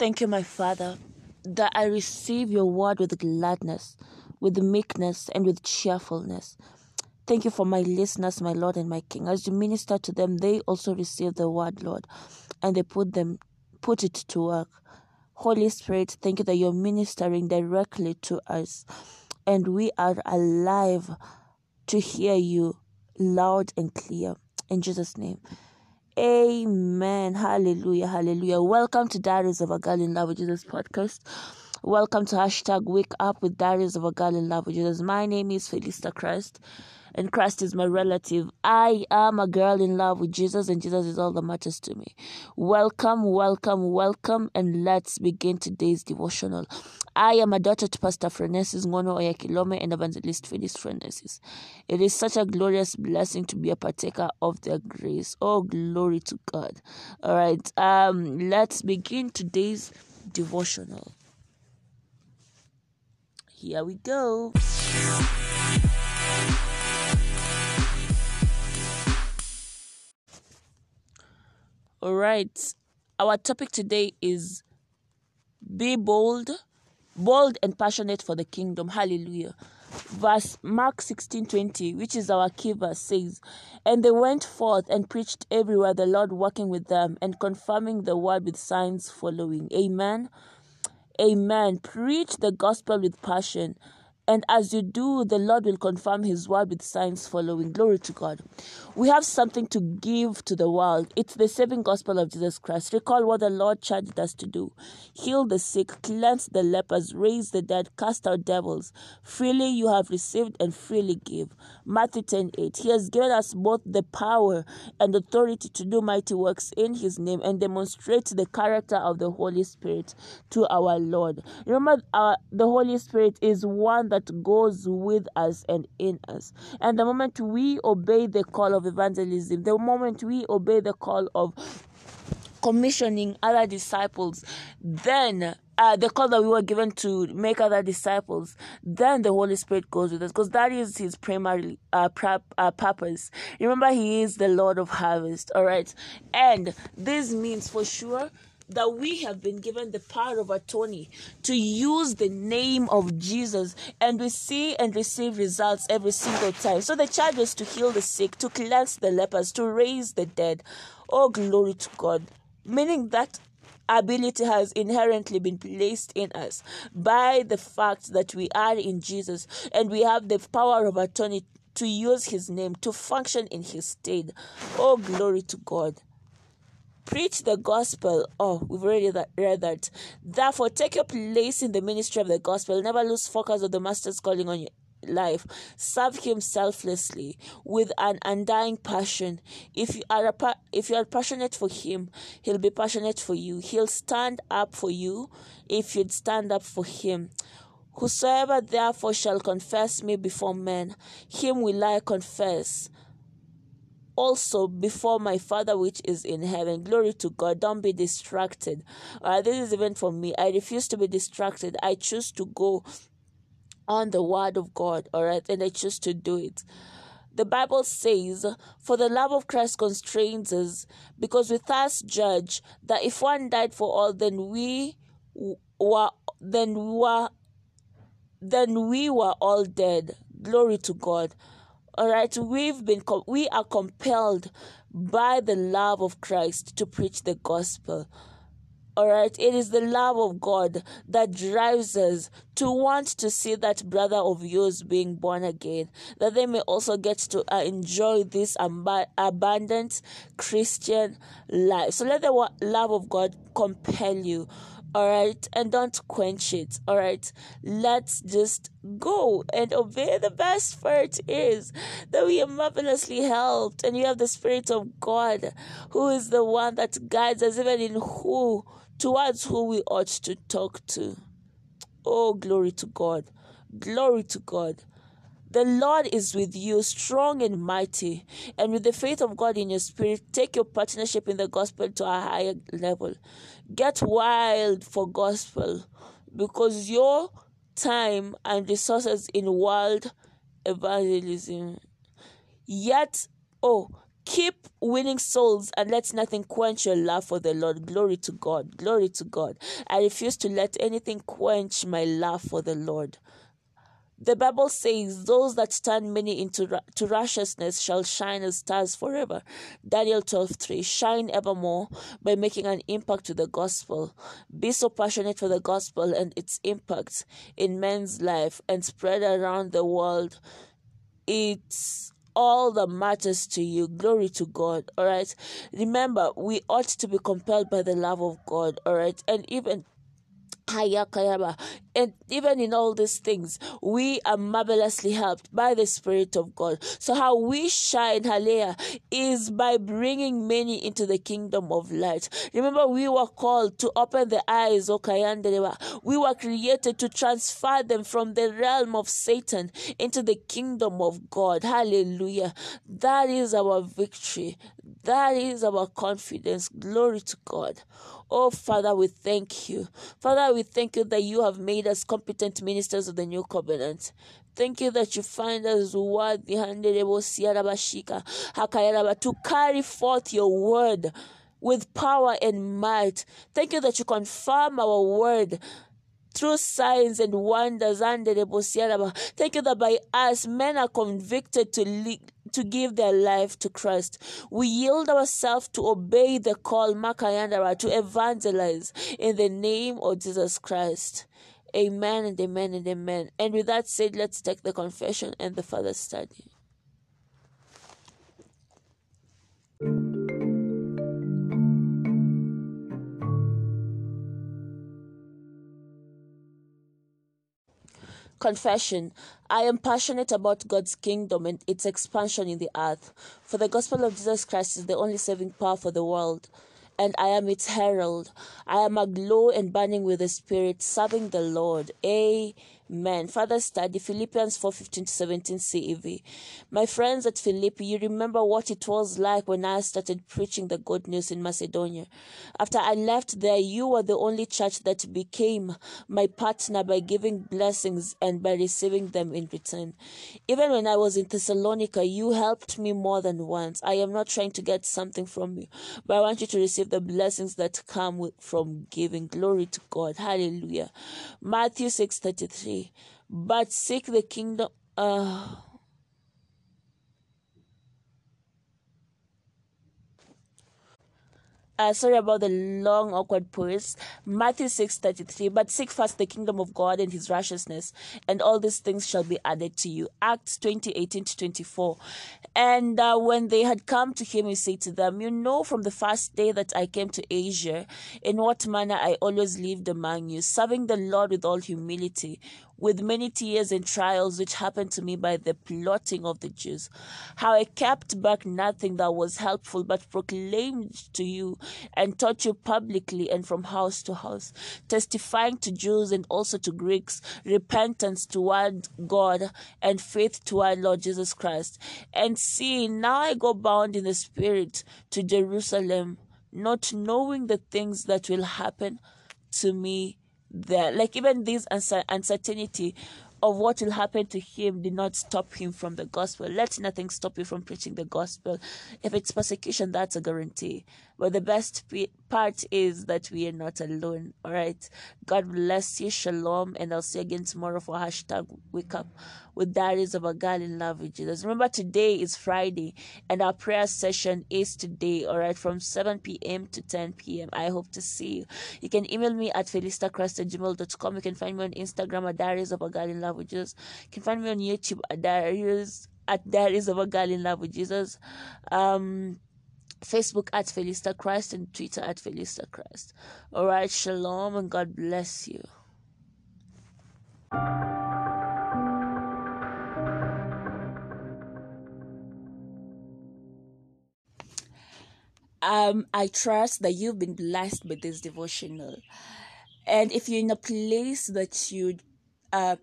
Thank you, my Father, that I receive your word with gladness, with meekness, and with cheerfulness. Thank you for my listeners, my Lord and my King. As you minister to them, they also receive the word, Lord, and they put them put it to work. Holy Spirit, thank you that you're ministering directly to us, and we are alive to hear you loud and clear. In Jesus' name. Amen. Hallelujah. Hallelujah. Welcome to Diaries of a Girl in Love with Jesus podcast. Welcome to hashtag Wake Up with Diaries of a Girl in Love with Jesus. My name is Felista Christ, and Christ is my relative. I am a girl in love with Jesus, and Jesus is all that matters to me. Welcome, welcome, welcome, and let's begin today's devotional. I am a daughter to Pastor Frenesis Ngono Oyakhilome and Evangelist Phyllis Frenesis. It is such a glorious blessing to be a partaker of their grace. Oh, glory to God. All right, um, let's begin today's devotional. Here we go. All right. Our topic today is be bold, bold and passionate for the kingdom. Hallelujah. Verse Mark 16:20, which is our key verse says, "And they went forth and preached everywhere, the Lord working with them and confirming the word with signs following." Amen. Amen. Preach the gospel with passion. And as you do, the Lord will confirm His word with signs following. Glory to God. We have something to give to the world. It's the saving gospel of Jesus Christ. Recall what the Lord charged us to do heal the sick, cleanse the lepers, raise the dead, cast out devils. Freely you have received and freely give. Matthew 10 8. He has given us both the power and authority to do mighty works in His name and demonstrate the character of the Holy Spirit to our Lord. Remember, uh, the Holy Spirit is one that that goes with us and in us. And the moment we obey the call of evangelism, the moment we obey the call of commissioning other disciples, then uh, the call that we were given to make other disciples, then the Holy Spirit goes with us because that is His primary uh, uh, purpose. Remember, He is the Lord of harvest, all right? And this means for sure that we have been given the power of attorney to use the name of Jesus and we see and receive results every single time. So the charge is to heal the sick, to cleanse the lepers, to raise the dead. Oh, glory to God. Meaning that ability has inherently been placed in us by the fact that we are in Jesus and we have the power of attorney to use his name to function in his stead. Oh, glory to God preach the gospel. Oh, we've already read that. Therefore, take your place in the ministry of the gospel. Never lose focus of the master's calling on your life. Serve him selflessly with an undying passion. If you are a, if you are passionate for him, he'll be passionate for you. He'll stand up for you if you'd stand up for him. Whosoever therefore shall confess me before men, him will I confess also before my Father which is in heaven. Glory to God. Don't be distracted. Uh, this is even for me. I refuse to be distracted. I choose to go on the word of God, all right, and I choose to do it. The Bible says, For the love of Christ constrains us, because we thus judge that if one died for all, then we were then we were then we were all dead. Glory to God all right we've been we are compelled by the love of Christ to preach the gospel. All right it is the love of god that drives us to want to see that brother of yours being born again that they may also get to uh, enjoy this ab- abundant christian life. So let the love of god compel you all right and don't quench it. All right let's just go and obey the best part is that we are marvelously helped and you have the spirit of god who is the one that guides us even in who towards who we ought to talk to. Oh glory to god. Glory to god the Lord is with you, strong and mighty, and with the faith of God in your spirit, take your partnership in the gospel to a higher level. Get wild for gospel because your time and resources in world evangelism. Yet, oh, keep winning souls and let nothing quench your love for the Lord. Glory to God. Glory to God. I refuse to let anything quench my love for the Lord. The Bible says, Those that turn many into to righteousness shall shine as stars forever. Daniel 12 3. Shine evermore by making an impact to the gospel. Be so passionate for the gospel and its impact in men's life and spread around the world. It's all that matters to you. Glory to God. All right. Remember, we ought to be compelled by the love of God. All right. And even and even in all these things, we are marvelously helped by the Spirit of God. So, how we shine, hallelujah, is by bringing many into the kingdom of light. Remember, we were called to open the eyes, Okayandeleva. We were created to transfer them from the realm of Satan into the kingdom of God. Hallelujah. That is our victory. That is our confidence. Glory to God. Oh, Father, we thank you. Father, we thank you that you have made us competent ministers of the new covenant. Thank you that you find us worthy to carry forth your word with power and might. Thank you that you confirm our word through signs and wonders. Thank you that by us men are convicted to lead to give their life to Christ. We yield ourselves to obey the call, Makayandara, to evangelize in the name of Jesus Christ. Amen and amen and amen. And with that said, let's take the confession and the further study. Confession I am passionate about God's kingdom and its expansion in the earth. For the gospel of Jesus Christ is the only saving power for the world, and I am its herald. I am aglow and burning with the Spirit, serving the Lord. Amen. Amen. Further study Philippians 4 15 to 17 CEV. My friends at Philippi, you remember what it was like when I started preaching the good news in Macedonia. After I left there, you were the only church that became my partner by giving blessings and by receiving them in return. Even when I was in Thessalonica, you helped me more than once. I am not trying to get something from you, but I want you to receive the blessings that come from giving. Glory to God. Hallelujah. Matthew 6 33 but seek the kingdom. Uh, uh, sorry about the long awkward pause. Matthew 6.33 but seek first the kingdom of god and his righteousness and all these things shall be added to you. Acts 20.18 to 24 and uh, when they had come to him, he said to them, You know from the first day that I came to Asia, in what manner I always lived among you, serving the Lord with all humility, with many tears and trials which happened to me by the plotting of the Jews. How I kept back nothing that was helpful, but proclaimed to you and taught you publicly and from house to house, testifying to Jews and also to Greeks repentance toward God and faith toward Lord Jesus Christ. And see, now I go bound in the Spirit to Jerusalem, not knowing the things that will happen to me there. Like even this uncertainty of what will happen to him did not stop him from the gospel. Let nothing stop you from preaching the gospel. If it's persecution, that's a guarantee. But the best part is that we are not alone. All right. God bless you. Shalom. And I'll see you again tomorrow for hashtag wake up with Diaries of a Girl in Love with Jesus. Remember, today is Friday and our prayer session is today, all right, from 7 p.m. to 10 p.m. I hope to see you. You can email me at felistachrist You can find me on Instagram at Diaries of a Girl in Love with Jesus. You can find me on YouTube at Diaries at Diaries of a Girl in Love with Jesus. Um, Facebook at Felista Christ and Twitter at Felista Christ. All right, shalom and God bless you. Um, I trust that you've been blessed by this devotional, and if you're in a place that you, uh,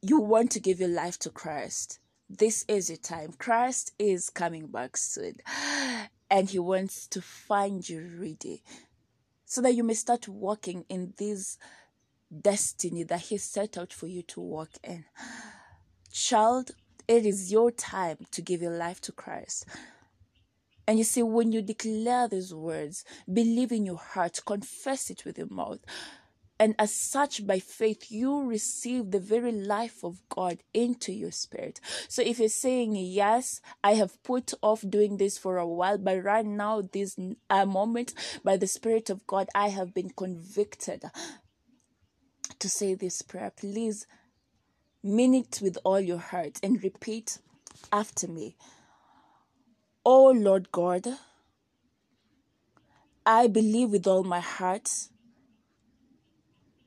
you want to give your life to Christ, this is your time. Christ is coming back soon, and He wants to find you ready, so that you may start walking in this destiny that He set out for you to walk in. Child, it is your time to give your life to Christ And you see, when you declare these words, believe in your heart, confess it with your mouth, and as such, by faith, you receive the very life of God into your spirit. So if you're saying, Yes, I have put off doing this for a while, but right now, this uh, moment, by the Spirit of God, I have been convicted to say this prayer. Please mean it with all your heart and repeat after me. Oh Lord God, I believe with all my heart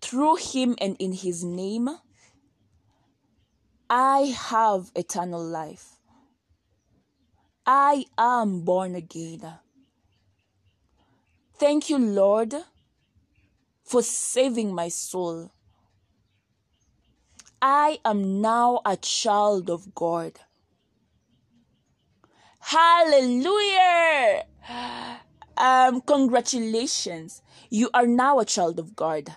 Through him and in his name, I have eternal life. I am born again. Thank you, Lord, for saving my soul. I am now a child of God. Hallelujah! Um, congratulations. You are now a child of God.